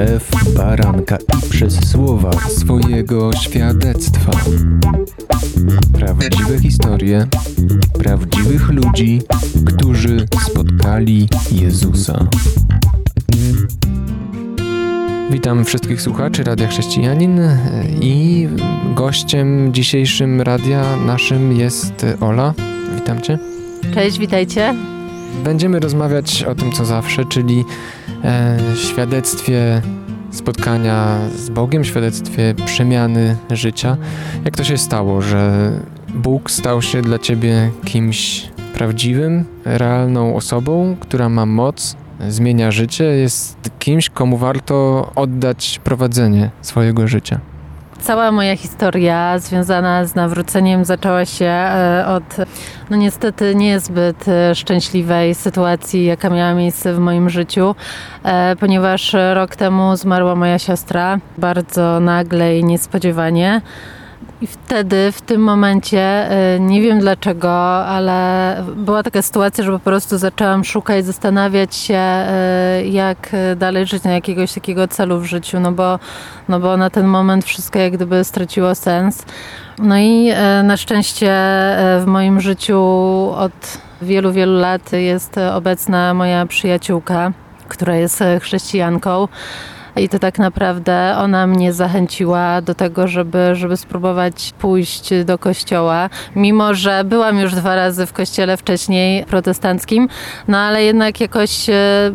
krew baranka i przez słowa swojego świadectwa. Prawdziwe historie prawdziwych ludzi, którzy spotkali Jezusa. Witam wszystkich słuchaczy Radia Chrześcijanin i gościem dzisiejszym radia naszym jest Ola. Witam Cię. Cześć, witajcie. Będziemy rozmawiać o tym, co zawsze, czyli e, świadectwie spotkania z Bogiem, świadectwie przemiany życia. Jak to się stało, że Bóg stał się dla ciebie kimś prawdziwym, realną osobą, która ma moc, zmienia życie, jest kimś, komu warto oddać prowadzenie swojego życia? Cała moja historia związana z nawróceniem zaczęła się e, od, no niestety niezbyt e, szczęśliwej sytuacji, jaka miała miejsce w moim życiu, e, ponieważ rok temu zmarła moja siostra bardzo nagle i niespodziewanie. I wtedy, w tym momencie, nie wiem dlaczego, ale była taka sytuacja, że po prostu zaczęłam szukać, zastanawiać się, jak dalej żyć na jakiegoś takiego celu w życiu, no bo, no bo na ten moment wszystko jak gdyby straciło sens. No i na szczęście w moim życiu od wielu, wielu lat jest obecna moja przyjaciółka, która jest chrześcijanką. I to tak naprawdę ona mnie zachęciła do tego, żeby, żeby spróbować pójść do kościoła, mimo że byłam już dwa razy w kościele wcześniej protestanckim, no ale jednak jakoś e,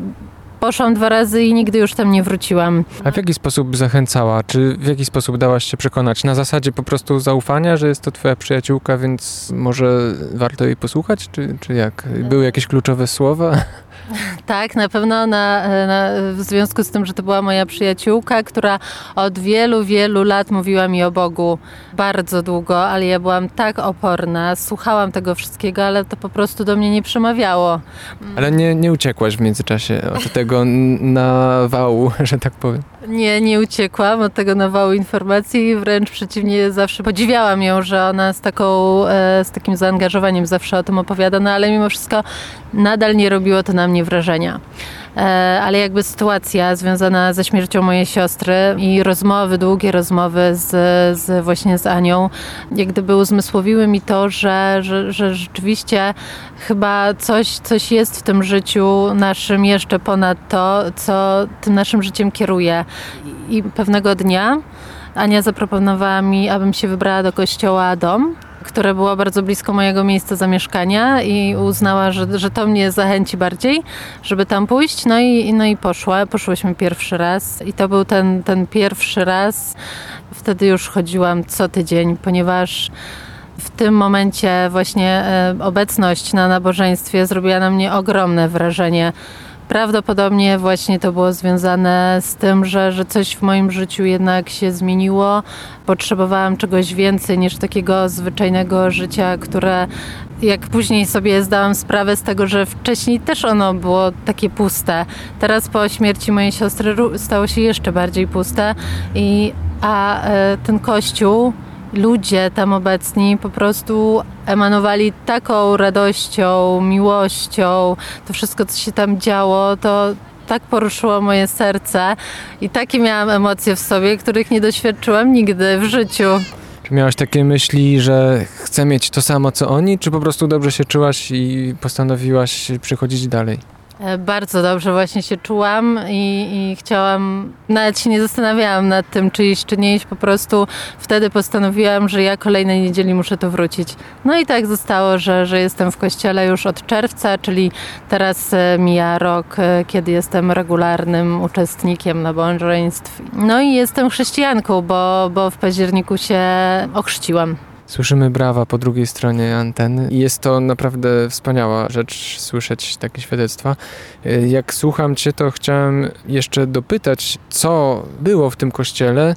poszłam dwa razy i nigdy już tam nie wróciłam. A w jaki sposób zachęcała? Czy w jaki sposób dałaś się przekonać? Na zasadzie po prostu zaufania, że jest to twoja przyjaciółka, więc może warto jej posłuchać? Czy, czy jak? Były jakieś kluczowe słowa? Tak, na pewno na, na, w związku z tym, że to była moja przyjaciółka, która od wielu, wielu lat mówiła mi o Bogu bardzo długo, ale ja byłam tak oporna, słuchałam tego wszystkiego, ale to po prostu do mnie nie przemawiało. Ale nie, nie uciekłaś w międzyczasie od tego nawału, że tak powiem. Nie, nie uciekłam od tego nawału informacji, wręcz przeciwnie, zawsze podziwiałam ją, że ona z, taką, e, z takim zaangażowaniem zawsze o tym opowiada, no ale mimo wszystko nadal nie robiło to na mnie wrażenia. E, ale jakby sytuacja związana ze śmiercią mojej siostry i rozmowy, długie rozmowy z, z właśnie z Anią, jak gdyby uzmysłowiły mi to, że, że, że rzeczywiście chyba coś, coś jest w tym życiu naszym jeszcze ponad to, co tym naszym życiem kieruje. I pewnego dnia Ania zaproponowała mi, abym się wybrała do kościoła Dom które było bardzo blisko mojego miejsca zamieszkania i uznała, że, że to mnie zachęci bardziej, żeby tam pójść. No i, no i poszła. Poszłyśmy pierwszy raz i to był ten, ten pierwszy raz. Wtedy już chodziłam co tydzień, ponieważ w tym momencie właśnie e, obecność na nabożeństwie zrobiła na mnie ogromne wrażenie. Prawdopodobnie właśnie to było związane z tym, że, że coś w moim życiu jednak się zmieniło. Potrzebowałam czegoś więcej niż takiego zwyczajnego życia, które jak później sobie zdałam sprawę z tego, że wcześniej też ono było takie puste. Teraz po śmierci mojej siostry stało się jeszcze bardziej puste. I, a e, ten kościół ludzie tam obecni po prostu emanowali taką radością, miłością. To wszystko, co się tam działo, to tak poruszyło moje serce i takie miałam emocje w sobie, których nie doświadczyłam nigdy w życiu. Czy miałaś takie myśli, że chcę mieć to samo co oni, czy po prostu dobrze się czułaś i postanowiłaś przychodzić dalej? E, bardzo dobrze właśnie się czułam i, i, chciałam, nawet się nie zastanawiałam nad tym, czy iść, czy nie iść, po prostu wtedy postanowiłam, że ja kolejnej niedzieli muszę tu wrócić. No i tak zostało, że, że jestem w kościele już od czerwca, czyli teraz e, mija rok, e, kiedy jestem regularnym uczestnikiem nabożeństw. No i jestem chrześcijanką, bo, bo w październiku się ochrzciłam. Słyszymy brawa po drugiej stronie anteny i jest to naprawdę wspaniała rzecz słyszeć takie świadectwa. Y, jak słucham Cię, to chciałem jeszcze dopytać, co było w tym kościele,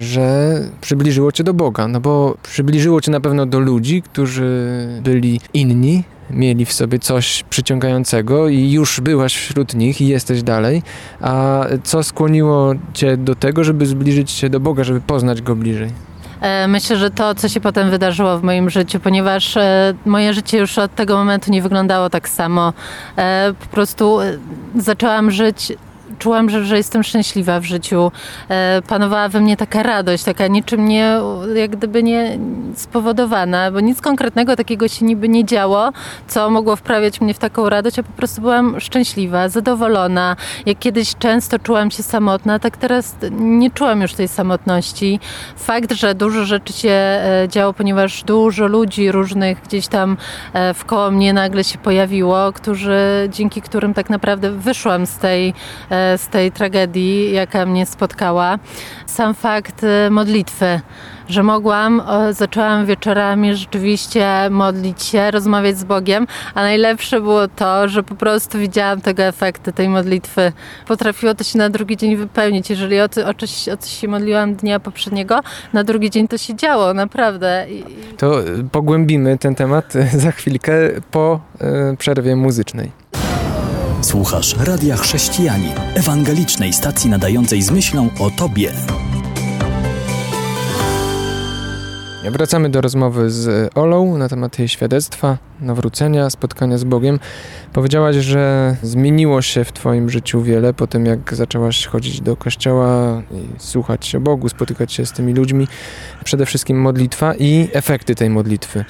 że przybliżyło Cię do Boga. No bo przybliżyło Cię na pewno do ludzi, którzy byli inni, mieli w sobie coś przyciągającego i już byłaś wśród nich i jesteś dalej. A co skłoniło Cię do tego, żeby zbliżyć się do Boga, żeby poznać Go bliżej? E, myślę, że to, co się potem wydarzyło w moim życiu, ponieważ e, moje życie już od tego momentu nie wyglądało tak samo. E, po prostu zaczęłam żyć czułam, że, że jestem szczęśliwa w życiu. E, panowała we mnie taka radość, taka niczym nie, jak gdyby nie spowodowana, bo nic konkretnego takiego się niby nie działo, co mogło wprawiać mnie w taką radość, a po prostu byłam szczęśliwa, zadowolona. Jak kiedyś często czułam się samotna, tak teraz nie czułam już tej samotności. Fakt, że dużo rzeczy się e, działo, ponieważ dużo ludzi różnych gdzieś tam e, wkoło mnie nagle się pojawiło, którzy, dzięki którym tak naprawdę wyszłam z tej, z tej tragedii, jaka mnie spotkała. Sam fakt modlitwy że mogłam, zaczęłam wieczorami rzeczywiście modlić się, rozmawiać z Bogiem, a najlepsze było to, że po prostu widziałam tego efekty tej modlitwy. Potrafiło to się na drugi dzień wypełnić. Jeżeli o, o, coś, o coś się modliłam dnia poprzedniego, na drugi dzień to się działo, naprawdę. To y, pogłębimy ten temat za chwilkę po y, przerwie muzycznej. Słuchasz Radia Chrześcijani, ewangelicznej stacji nadającej z myślą o Tobie. Wracamy do rozmowy z Olą na temat jej świadectwa, nawrócenia, spotkania z Bogiem. Powiedziałaś, że zmieniło się w Twoim życiu wiele po tym, jak zaczęłaś chodzić do kościoła i słuchać o Bogu, spotykać się z tymi ludźmi. Przede wszystkim modlitwa i efekty tej modlitwy.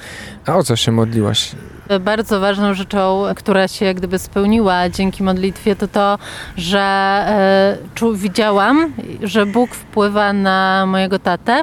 A o co się modliłaś? Bardzo ważną rzeczą, która się jak gdyby spełniła dzięki modlitwie, to to, że e, czu, widziałam, że Bóg wpływa na mojego tatę,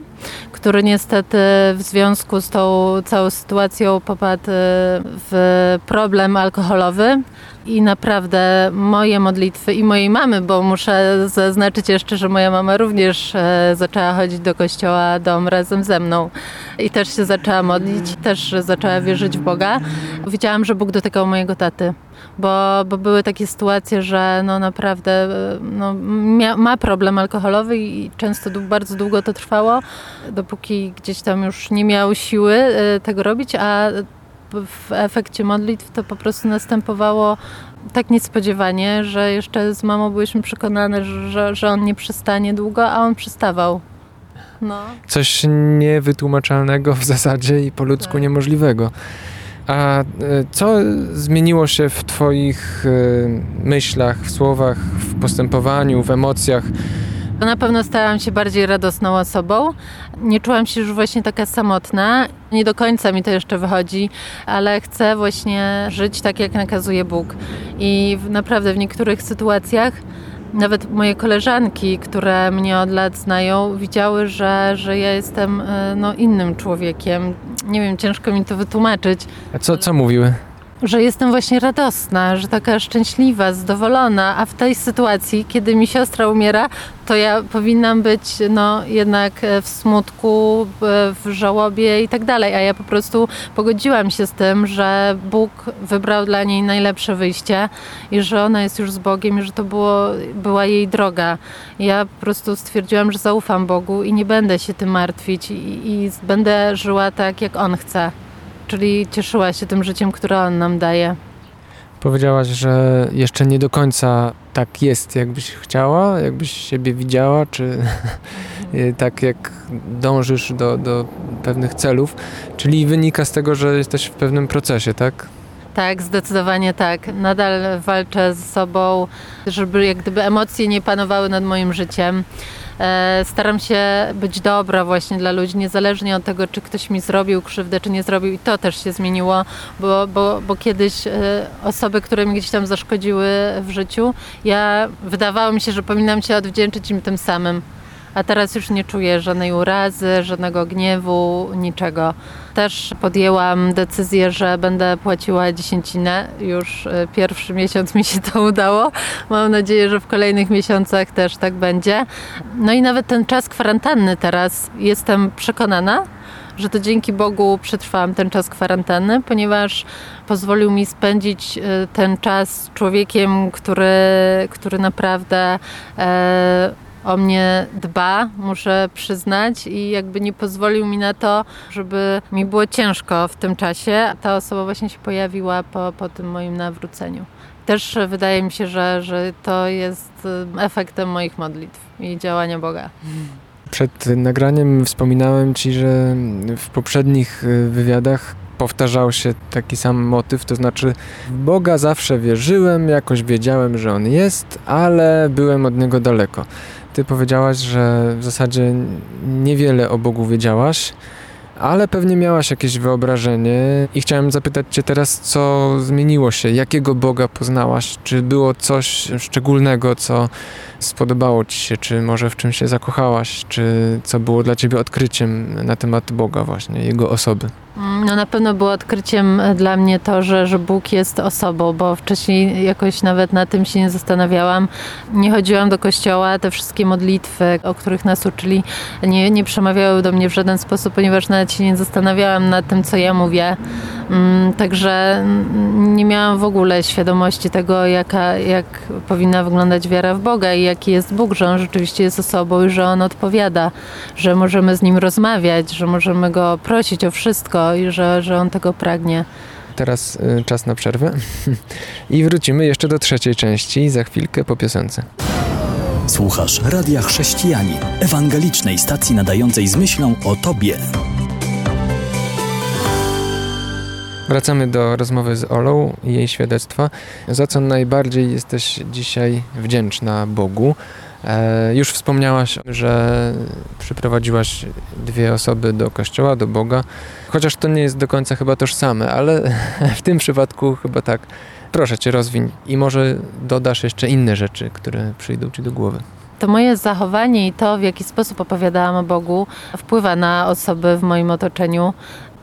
który niestety w związku z tą całą sytuacją popadł e, w problem alkoholowy i naprawdę moje modlitwy i mojej mamy, bo muszę zaznaczyć jeszcze, że moja mama również e, zaczęła chodzić do kościoła dom razem ze mną i też się zaczęła modlić, też zaczęła wierzyć w Boga. Widziałam, że Bóg dotykał mojego taty. Bo, bo były takie sytuacje, że no naprawdę e, no, mia, ma problem alkoholowy i często bardzo długo to trwało, dopóki gdzieś tam już nie miał siły e, tego robić, a w efekcie modlitw to po prostu następowało tak niespodziewanie, że jeszcze z mamą byliśmy przekonane, że, że on nie przestanie długo, a on przestawał. No. Coś niewytłumaczalnego w zasadzie i po ludzku tak. niemożliwego. A e, co zmieniło się w Twoich e, myślach, w słowach, w postępowaniu, w emocjach? Na pewno stałam się bardziej radosną osobą. Nie czułam się już właśnie taka samotna. Nie do końca mi to jeszcze wychodzi, ale chcę właśnie żyć tak, jak nakazuje Bóg. I naprawdę w niektórych sytuacjach nawet moje koleżanki, które mnie od lat znają, widziały, że, że ja jestem e, no, innym człowiekiem. Nie wiem, ciężko mi to wytłumaczyć. A co, co mówiły? Że jestem właśnie radosna, że taka szczęśliwa, zadowolona, a w tej sytuacji, kiedy mi siostra umiera, to ja powinnam być no jednak e, w smutku, w żałobie i tak dalej, a ja po prostu pogodziłam się z tym, że Bóg wybrał dla niej najlepsze wyjście i że ona jest już z Bogiem i że to było, była jej droga. Ja po prostu stwierdziłam, że zaufam Bogu i nie będę się tym martwić i, i będę żyła tak, jak On chce czyli cieszyła się tym życiem, które on nam daje. Powiedziałaś, że jeszcze nie do końca tak jest, jakbyś chciała, jakbyś siebie widziała, czy tak jak dążysz do, do pewnych celów. Czyli wynika z tego, że jesteś w pewnym procesie, tak? Tak, zdecydowanie tak. Nadal walczę z sobą, żeby jak gdyby emocje nie panowały nad moim życiem. E, staram się być dobra właśnie dla ludzi, niezależnie od tego, czy ktoś mi zrobił krzywdę, czy nie zrobił. I to też się zmieniło, bo, bo, bo kiedyś e, osoby, które mi gdzieś tam zaszkodziły w życiu, ja wydawało mi się, że powinnam się odwdzięczyć im tym samym a teraz już nie czuję żadnej urazy, żadnego gniewu, niczego. Też podjęłam decyzję, że będę płaciła dziesięcinę. Już e, pierwszy miesiąc mi się to udało. Mam nadzieję, że w kolejnych miesiącach też tak będzie. No i nawet ten czas kwarantanny teraz jestem przekonana, że to dzięki Bogu przetrwałam ten czas kwarantanny, ponieważ pozwolił mi spędzić e, ten czas z człowiekiem, który, który naprawdę e, o mnie dba, muszę przyznać, i jakby nie pozwolił mi na to, żeby mi było ciężko w tym czasie. Ta osoba właśnie się pojawiła po, po tym moim nawróceniu. Też wydaje mi się, że, że to jest y, efektem moich modlitw i działania Boga. Przed nagraniem wspominałem Ci, że w poprzednich y, wywiadach powtarzał się taki sam motyw, to znaczy w Boga zawsze wierzyłem, jakoś wiedziałem, że On jest, ale byłem od Niego daleko. Ty powiedziałaś, że w zasadzie niewiele o Bogu wiedziałaś, ale pewnie miałaś jakieś wyobrażenie i chciałem zapytać Cię teraz, co zmieniło się, jakiego Boga poznałaś? Czy było coś szczególnego, co spodobało Ci się, czy może w czym się zakochałaś, czy co było dla Ciebie odkryciem na temat Boga właśnie, Jego osoby? Mm, no na pewno było odkryciem e, dla mnie to, że, że Bóg jest osobą, bo wcześniej jakoś nawet na tym się nie zastanawiałam. Nie chodziłam do kościoła, te wszystkie modlitwy, o których nas uczyli, nie, nie przemawiały do mnie w żaden sposób, ponieważ nawet się nie zastanawiałam nad tym, co ja mówię. Mm, także mm, nie miałam w ogóle świadomości tego, jaka, jak powinna wyglądać wiara w Boga i jaki jest Bóg, że On rzeczywiście jest osobą i że On odpowiada, że możemy z Nim rozmawiać, że możemy Go prosić o wszystko i że, że On tego pragnie. Teraz y, czas na przerwę i wrócimy jeszcze do trzeciej części za chwilkę po piosence. Słuchasz Radia Chrześcijani, ewangelicznej stacji nadającej z myślą o Tobie. Wracamy do rozmowy z Olą i jej świadectwa. Za co najbardziej jesteś dzisiaj wdzięczna Bogu? E, już wspomniałaś, że przyprowadziłaś dwie osoby do kościoła, do Boga, chociaż to nie jest do końca chyba tożsame, ale w tym przypadku chyba tak. Proszę cię, rozwiń i może dodasz jeszcze inne rzeczy, które przyjdą ci do głowy. To moje zachowanie i to, w jaki sposób opowiadałam o Bogu, wpływa na osoby w moim otoczeniu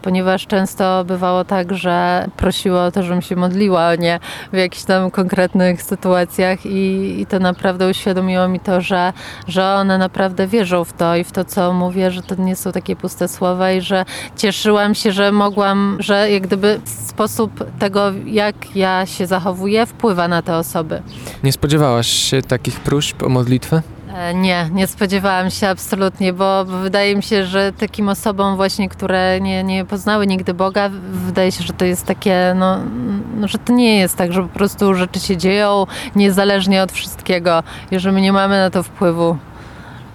ponieważ często bywało tak, że prosiło o to, żebym się modliła, nie w jakichś tam konkretnych sytuacjach i, i to naprawdę uświadomiło mi to, że, że one naprawdę wierzą w to i w to, co mówię, że to nie są takie puste słowa i że cieszyłam się, że mogłam, że jak gdyby sposób tego, jak ja się zachowuję, wpływa na te osoby. Nie spodziewałaś się takich próśb o modlitwę? E, nie, nie spodziewałam się absolutnie, bo wydaje mi się, że takim osobom właśnie, które nie, nie poznały nigdy Boga, wydaje się, że to jest takie, no, no, że to nie jest tak, że po prostu rzeczy się dzieją niezależnie od wszystkiego i że my nie mamy na to wpływu.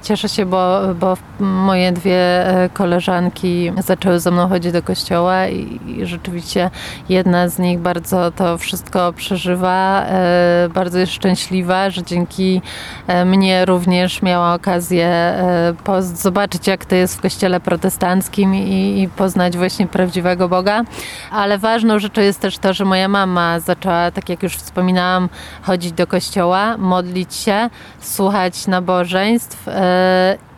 Cieszę się, bo, bo moje dwie e, koleżanki zaczęły ze mną chodzić do kościoła i, i rzeczywiście jedna z nich bardzo to wszystko przeżywa, e, bardzo jest szczęśliwa, że dzięki e, mnie również miała okazję zobaczyć, jak to jest w kościele protestanckim i, i poznać właśnie prawdziwego Boga. Ale ważną rzeczą jest też to, że moja mama zaczęła, tak jak już wspominałam, chodzić do kościoła, modlić się, słuchać nabożeństw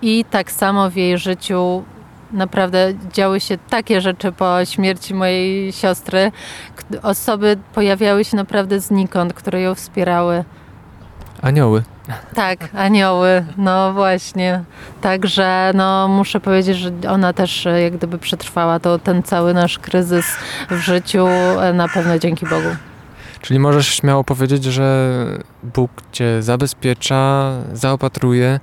i tak samo w jej życiu naprawdę działy się takie rzeczy po śmierci mojej siostry. Osoby pojawiały się naprawdę znikąd, które ją wspierały. Anioły. Tak, anioły, no właśnie. Także no, muszę powiedzieć, że ona też jak gdyby przetrwała to, ten cały nasz kryzys w życiu na pewno dzięki Bogu. Czyli możesz śmiało powiedzieć, że Bóg cię zabezpiecza, zaopatruje.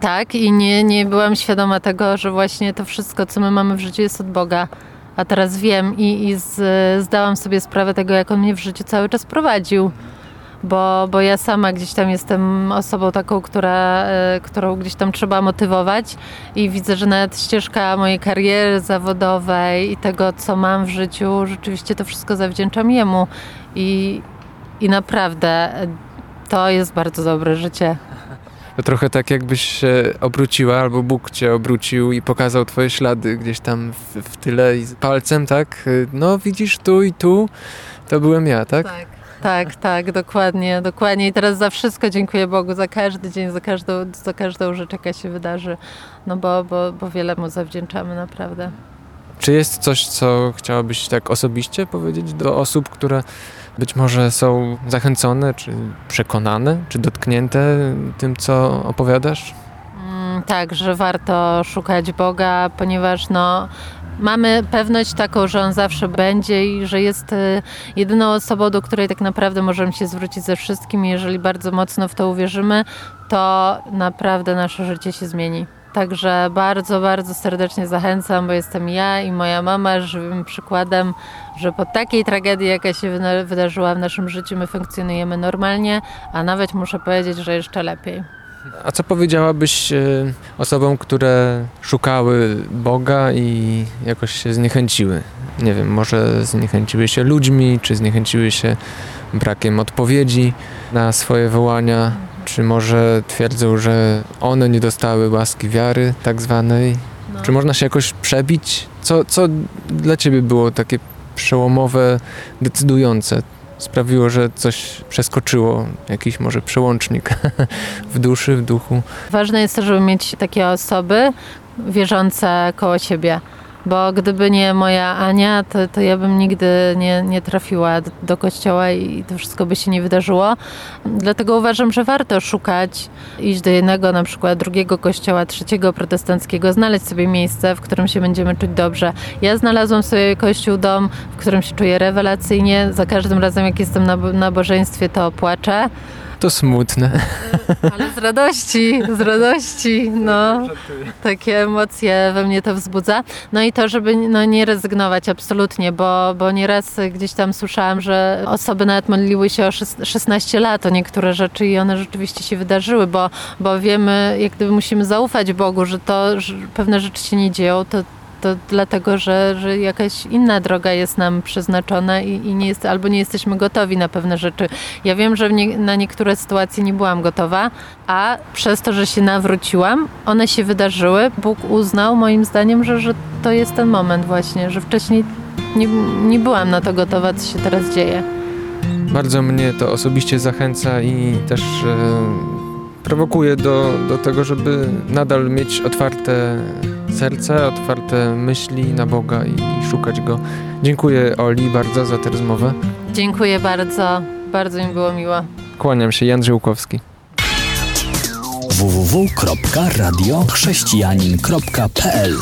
Tak, i nie, nie byłam świadoma tego, że właśnie to wszystko, co my mamy w życiu, jest od Boga. A teraz wiem i, i z, zdałam sobie sprawę tego, jak On mnie w życiu cały czas prowadził bo, bo ja sama gdzieś tam jestem osobą taką, która, e, którą gdzieś tam trzeba motywować i widzę, że nawet ścieżka mojej kariery zawodowej i tego, co mam w życiu, rzeczywiście to wszystko zawdzięczam jemu i, i naprawdę to jest bardzo dobre życie. To trochę tak jakbyś się obróciła, albo Bóg cię obrócił i pokazał twoje ślady gdzieś tam w, w tyle i palcem, tak? No widzisz tu i tu, to byłem ja, tak? Tak. Tak, tak, dokładnie, dokładnie. I teraz za wszystko dziękuję Bogu, za każdy dzień, za każdą, za każdą rzecz, jaka się wydarzy, no bo, bo, bo wiele Mu zawdzięczamy naprawdę. Czy jest coś, co chciałabyś tak osobiście powiedzieć do osób, które być może są zachęcone, czy przekonane, czy dotknięte tym, co opowiadasz? Mm, tak, że warto szukać Boga, ponieważ no, mamy pewność taką, że on zawsze będzie i że jest y, jedyną osobą, do której tak naprawdę możemy się zwrócić ze wszystkim. Jeżeli bardzo mocno w to uwierzymy, to naprawdę nasze życie się zmieni. Także bardzo, bardzo serdecznie zachęcam, bo jestem ja i moja mama żywym przykładem, że po takiej tragedii, jaka się wydarzyła w naszym życiu, my funkcjonujemy normalnie, a nawet muszę powiedzieć, że jeszcze lepiej. A co powiedziałabyś e, osobom, które szukały Boga i jakoś się zniechęciły? Nie wiem, może zniechęciły się ludźmi, czy zniechęciły się brakiem odpowiedzi na swoje wołania, czy może twierdzą, że one nie dostały łaski wiary tak zwanej. No. Czy można się jakoś przebić? Co, co dla ciebie było takie przełomowe, decydujące? Sprawiło, że coś przeskoczyło, jakiś może przełącznik w duszy, w duchu. Ważne jest też, żeby mieć takie osoby wierzące koło siebie. Bo gdyby nie moja Ania, to, to ja bym nigdy nie, nie trafiła do, do kościoła i to wszystko by się nie wydarzyło. Dlatego uważam, że warto szukać, iść do jednego, na przykład drugiego kościoła, trzeciego protestanckiego, znaleźć sobie miejsce, w którym się będziemy czuć dobrze. Ja znalazłam sobie kościół, dom, w którym się czuję rewelacyjnie. Za każdym razem, jak jestem na nabożeństwie, to płaczę. To smutne. Ale z radości, z radości, no. Takie emocje we mnie to wzbudza. No i to, żeby no, nie rezygnować absolutnie, bo, bo nieraz gdzieś tam słyszałam, że osoby nawet modliły się o 16 lat o niektóre rzeczy i one rzeczywiście się wydarzyły, bo, bo wiemy, jak gdyby musimy zaufać Bogu, że to, że pewne rzeczy się nie dzieją, to to dlatego, że, że jakaś inna droga jest nam przeznaczona i, i nie jest, albo nie jesteśmy gotowi na pewne rzeczy. Ja wiem, że nie, na niektóre sytuacje nie byłam gotowa, a przez to, że się nawróciłam, one się wydarzyły. Bóg uznał moim zdaniem, że, że to jest ten moment właśnie, że wcześniej nie, nie byłam na to gotowa, co się teraz dzieje. Bardzo mnie to osobiście zachęca i też e, prowokuje do, do tego, żeby nadal mieć otwarte serce, otwarte myśli na Boga i szukać Go. Dziękuję Oli bardzo za tę rozmowę. Dziękuję bardzo, bardzo mi było miło. Kłaniam się, Jan Żyłkowski. www.radiochrześcijanin.pl